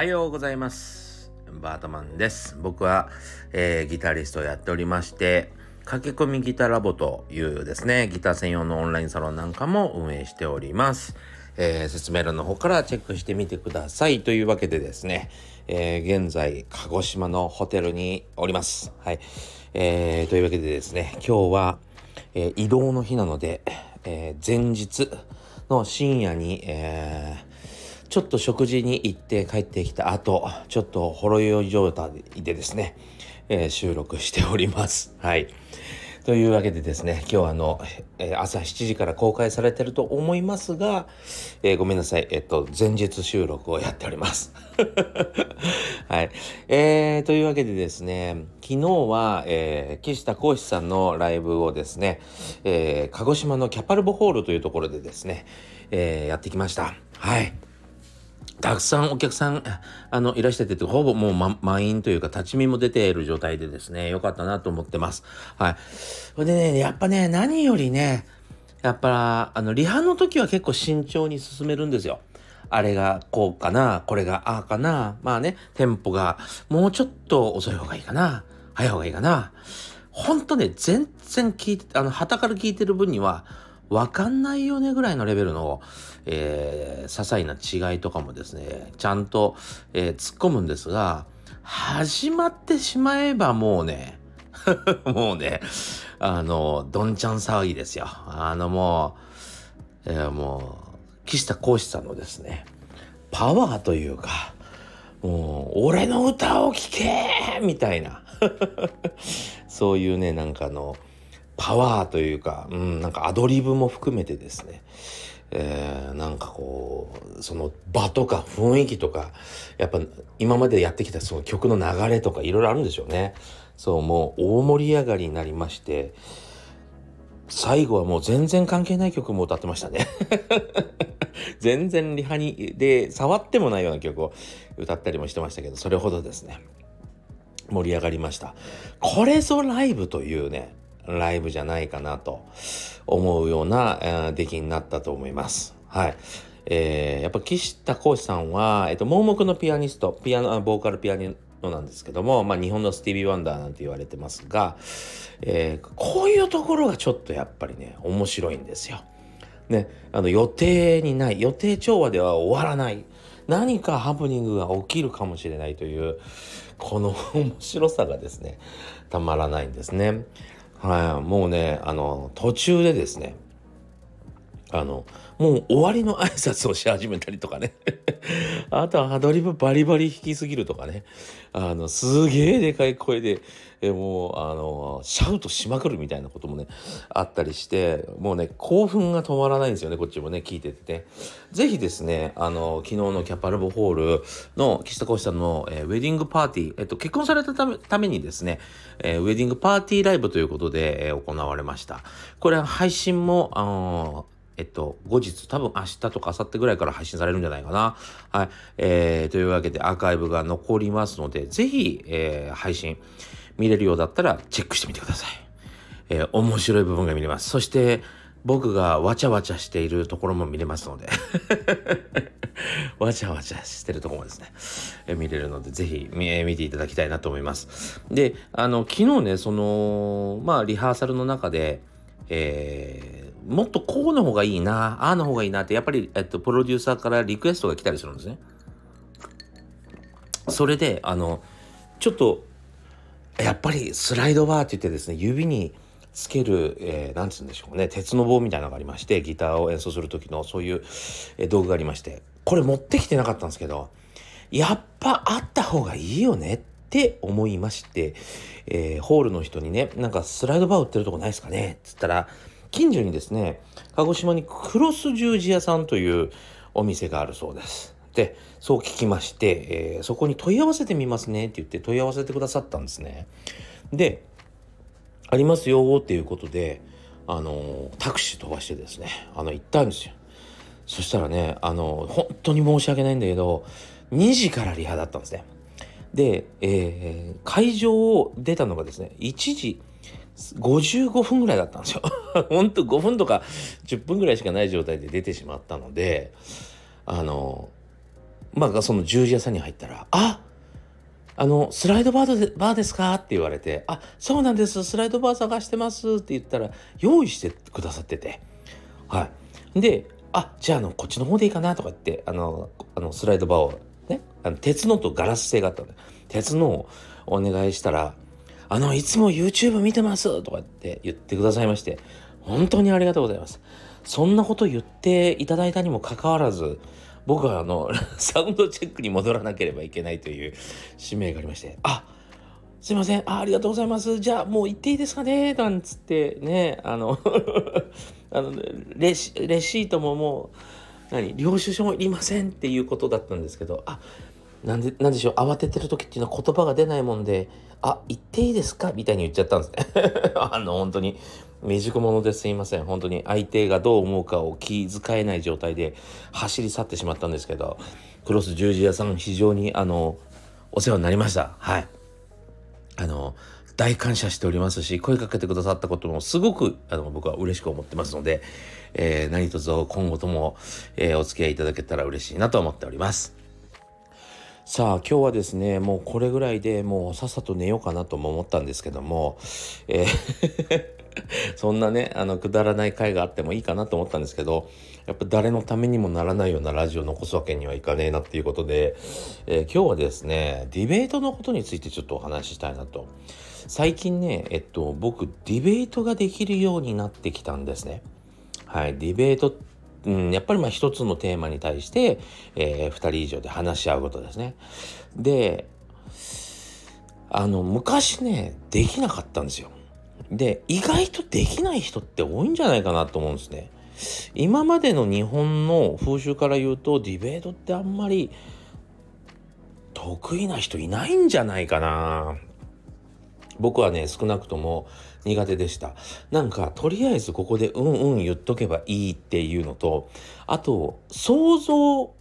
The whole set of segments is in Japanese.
はようございます。バートマンです。僕は、えー、ギタリストをやっておりまして駆け込みギタラボというですねギター専用のオンラインサロンなんかも運営しております。えー、説明欄の方からチェックしてみてください。というわけでですね、えー、現在鹿児島のホテルにおります。はい、えー、というわけでですね今日は、え、移動の日なので、え、前日の深夜に、えー、ちょっと食事に行って帰ってきた後、ちょっとほろ酔い状態でですね、えー、収録しております。はい。というわけでですね、今日あの、えー、朝7時から公開されてると思いますが、えー、ごめんなさい、えっと、前日収録をやっております。はい。えー、というわけでですね、昨日は、えー、岸田浩志さんのライブをですね、えー、鹿児島のキャパルボホールというところでですね、えー、やってきました。はい。たくさんお客さん、あの、いらしゃってて、ほぼもう、ま、満員というか、立ち見も出ている状態でですね、良かったなと思ってます。はい。それでね、やっぱね、何よりね、やっぱ、あの、リハの時は結構慎重に進めるんですよ。あれがこうかな、これがああかな、まあね、テンポがもうちょっと遅い方がいいかな、早い方がいいかな。ほんとね、全然聞いて、あの、旗から聞いてる分には、わかんないよねぐらいのレベルの、えー、些細な違いとかもですね、ちゃんと、えー、突っ込むんですが、始まってしまえばもうね、もうね、あの、どんちゃん騒ぎですよ。あのもう、えー、もう、岸田浩志さんのですね、パワーというか、もう、俺の歌を聴けみたいな。そういうね、なんかあの、パワーというか、うん、なんかアドリブも含めてですね、えー、なんかこう、その場とか雰囲気とか、やっぱ今までやってきたその曲の流れとかいろいろあるんでしょうね。そう、もう大盛り上がりになりまして、最後はもう全然関係ない曲も歌ってましたね 全然リハに、で、触ってもないような曲を歌ったりもしてましたけど、それほどですね、盛り上がりました。これぞライブというね、ライブじゃないかなと思うような、えー、出来になったと思います。はい。えー、やっぱ岸田浩司さんは、えっと、盲目のピアニスト、ピアノ、ボーカルピアニノなんですけども、まあ、日本のスティービー・ワンダーなんて言われてますが、えー、こういうところがちょっとやっぱりね、面白いんですよ。ね、あの予定にない、予定調和では終わらない。何かハプニングが起きるかもしれないという、この面白さがですね、たまらないんですね。はい、もうね、あの、途中でですね、あの、もう終わりの挨拶をし始めたりとかね。あとはアドリブバリバリ弾きすぎるとかね。あの、すげえでかい声で、えもう、あの、シャウトしまくるみたいなこともね、あったりして、もうね、興奮が止まらないんですよね、こっちもね、聞いててね。ぜひですね、あの、昨日のキャパルボホールの岸田浩司さんの、え、ウェディングパーティー、えっと、結婚されたためにですね、えー、ウェディングパーティーライブということで、えー、行われました。これは配信も、あのえっと、後日、多分明日とか明後日ぐらいから配信されるんじゃないかな。はい。えー、というわけでアーカイブが残りますので、ぜひ、えー、配信見れるようだったらチェックしてみてください。えー、面白い部分が見れます。そして、僕がわちゃわちゃしているところも見れますので わちゃわちゃしてるところもですね、え見れるので、ぜひ見見ていただきたいなと思います。で、あの、昨日ね、その、まあ、リハーサルの中で、えー、もっとこうの方がいいな、ああの方がいいなって、やっぱり、えっと、プロデューサーからリクエストが来たりするんですね。それで、あの、ちょっと、やっぱりスライドバーって言ってですね、指につける、えー、なんつうんでしょうね、鉄の棒みたいなのがありまして、ギターを演奏する時のそういう、道具がありまして、これ持ってきてなかったんですけど、やっぱあった方がいいよねって思いまして、えー、ホールの人にね、なんかスライドバー売ってるとこないですかねっつったら、近所にですね、鹿児島にクロス十字屋さんというお店があるそうです。で、そう聞きまして、えー、そこに問い合わせてみますねって言って問い合わせてくださったんですね。で、ありますよっていうことで、あの、タクシー飛ばしてですね、あの、行ったんですよ。そしたらね、あの、本当に申し訳ないんだけど、2時からリハだったんですね。で、えー、会場を出たのがですね、1時55分ぐらいだったんですよ。ほんと5分とか10分ぐらいしかない状態で出てしまったので、あの、まあその十字屋さんに入ったら「ああのスライドバーでバーですか?」って言われて「あそうなんです。スライドバー探してます」って言ったら用意してくださってて。はい。で「あじゃああのこっちの方でいいかな」とか言ってあのあのスライドバーをねあの鉄のとガラス製があったので鉄のをお願いしたら「あのいつも YouTube 見てます」とかって言ってくださいまして本当にありがとうございます。そんなこと言っていただいたにもかかわらず僕はあの サウンドチェックに戻らなければいけないという使命がありましてあすいません。あありがとうございます。じゃあもう行っていいですかね？なんつってねあの あのレシレシートももう何領収書もいりませんっていうことだったんですけどあなんで、なんでしょう、慌ててる時っていうのは言葉が出ないもんで、あ、言っていいですか？みたいに言っちゃったんですね。あの、本当に、未熟者ですいません。本当に相手がどう思うかを気遣えない状態で走り去ってしまったんですけど、クロス十字屋さん非常に、あの、お世話になりました。はい。あの、大感謝しておりますし、声かけてくださったこともすごく、あの、僕は嬉しく思ってますので、えー、何卒今後とも、えー、お付き合いいただけたら嬉しいなと思っております。さあ今日はですねもうこれぐらいでもうさっさと寝ようかなとも思ったんですけども、えー そんなねあのくだらない回があってもいいかなと思ったんですけどやっぱ誰のためにもならないようなラジオを残すわけにはいかねえなっていうことで、えー、今日はですねディベートのことについてちょっとお話ししたいなと。最近ねえっと僕ディベートができるようになってきたんですね。はいディベートうん、やっぱりまあ一つのテーマに対して、えー、2人以上で話し合うことですね。であの昔ねできなかったんですよ。で意外とできない人って多いんじゃないかなと思うんですね。今までの日本の風習から言うとディベートってあんまり得意な人いないんじゃないかな。僕はね少なくとも苦手でした。なんか、とりあえずここでうんうん言っとけばいいっていうのと、あと、想像、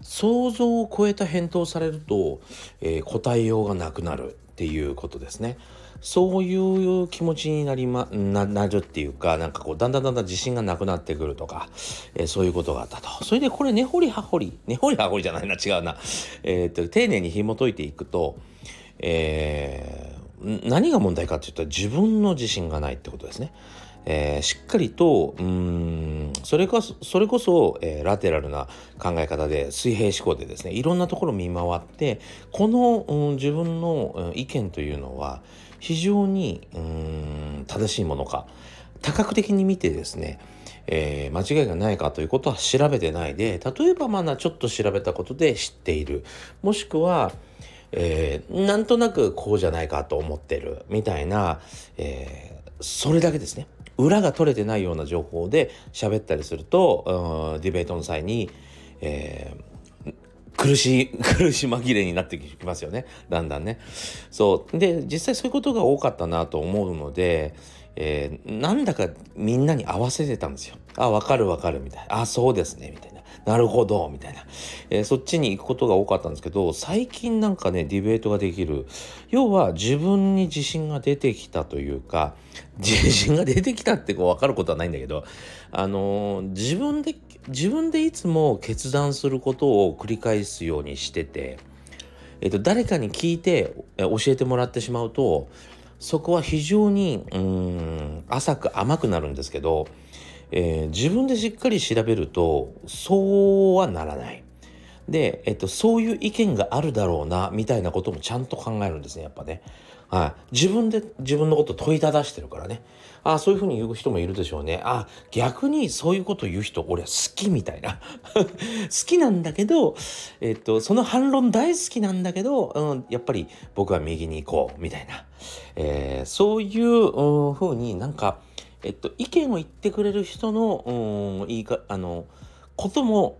想像を超えた返答されると、えー、答えようがなくなるっていうことですね。そういう気持ちになりま、な、なるっていうか、なんかこう、だんだんだんだん自信がなくなってくるとか、えー、そういうことがあったと。それでこれ、根掘り葉掘り、根掘り葉掘りじゃないな、違うな。えー、っと、丁寧に紐解いていくと、えー、何が問題かって言ったら自分の自信がないってことですね。えー、しっかりとうんそれこそそれこそ、えー、ラテラルな考え方で水平思考でですねいろんなところ見回ってこの、うん、自分の意見というのは非常にうん正しいものか多角的に見てですねえー、間違いがないかということは調べてないで例えばまだちょっと調べたことで知っているもしくはえー、なんとなくこうじゃないかと思ってるみたいな、えー、それだけですね裏が取れてないような情報で喋ったりすると、うん、ディベートの際に、えー、苦しい、苦し紛れになってきますよね。だんだんね。そう。で、実際そういうことが多かったなと思うので、えー、なんだかみんなに合わせてたんですよ。あ、わかるわかるみたいな。あ、そうですね、みたいな。なるほど、みたいな、えー、そっちに行くことが多かったんですけど、最近なんかね、ディベートができる。要は自分に自信が出てきたというか、自信が出てきたってこう分かることはないんだけど、あのー、自分で、自分でいつも決断することを繰り返すようにしてて、えっ、と、誰かに聞いて、え教えてもらってしまうと、そこは非常に、うん、浅く甘くなるんですけど、えー、自分でしっかり調べるとそうはならない。で、えっと、そういう意見があるだろうなみたいなこともちゃんと考えるんですねやっぱね。はい、自分で自分のこと問いただしてるからね。あそういうふうに言う人もいるでしょうね。あ逆にそういうこと言う人俺は好きみたいな。好きなんだけど、えっと、その反論大好きなんだけど、うん、やっぱり僕は右に行こうみたいな。えー、そういう、うん、ふうになんかえっと、意見を言ってくれる人の、うん、言いか、あの、ことも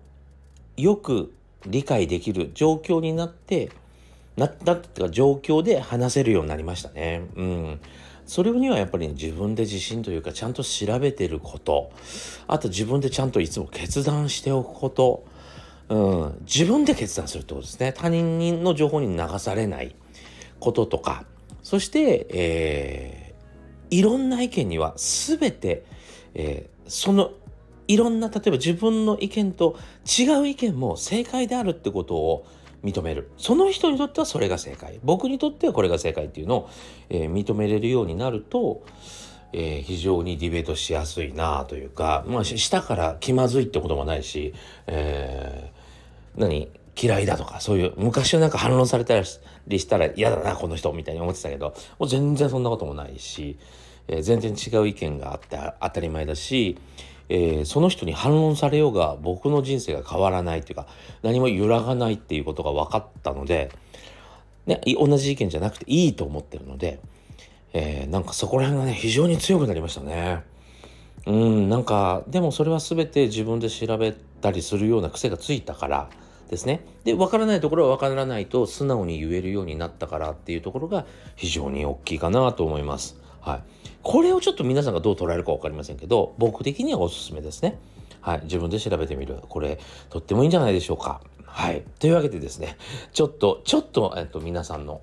よく理解できる状況になって、なったっていうか状況で話せるようになりましたね。うん。それにはやっぱり、自分で自信というかちゃんと調べてること。あと自分でちゃんといつも決断しておくこと、うん、自分で決断するってことですね。他人の情報に流されないこととか。そして、えーいろんな意見には全て、えー、そのいろんな例えば自分の意見と違う意見も正解であるってことを認める。その人にとってはそれが正解。僕にとってはこれが正解っていうのを、えー、認めれるようになると、えー、非常にディベートしやすいなというか、まあ、下から気まずいってこともないし、えー、何嫌いだとかそういう昔はなんか反論されたりしたら嫌だなこの人みたいに思ってたけどもう全然そんなこともないし、えー、全然違う意見があって当たり前だしえー、その人に反論されようが僕の人生が変わらないっていうか何も揺らがないっていうことが分かったので、ね、同じ意見じゃなくていいと思ってるので、えー、なんかそこら辺がね非常に強くなりましたね。うんなんかでもそれは全て自分で調べたりするような癖がついたからですね。で分からないところは分からないと素直に言えるようになったからっていうところが非常に大きいかなと思います。はい、これをちょっと皆さんがどう捉えるか分かりませんけど僕的にはおすすめですね。はい、自分で調べてみるこれとってもいいんじゃないでしょうか。はい、というわけでですねちょっとちょっと,、えっと皆さんの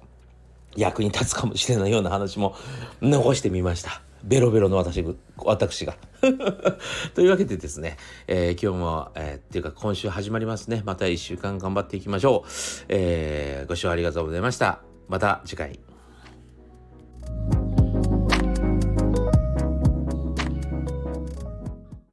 役に立つかもしれないような話も残してみました。ベロベロの私私が というわけでですね、えー、今日も、えー、っていうか今週始まりますね。また1週間頑張っていきましょう。えー、ご視聴ありがとうございました。また次回。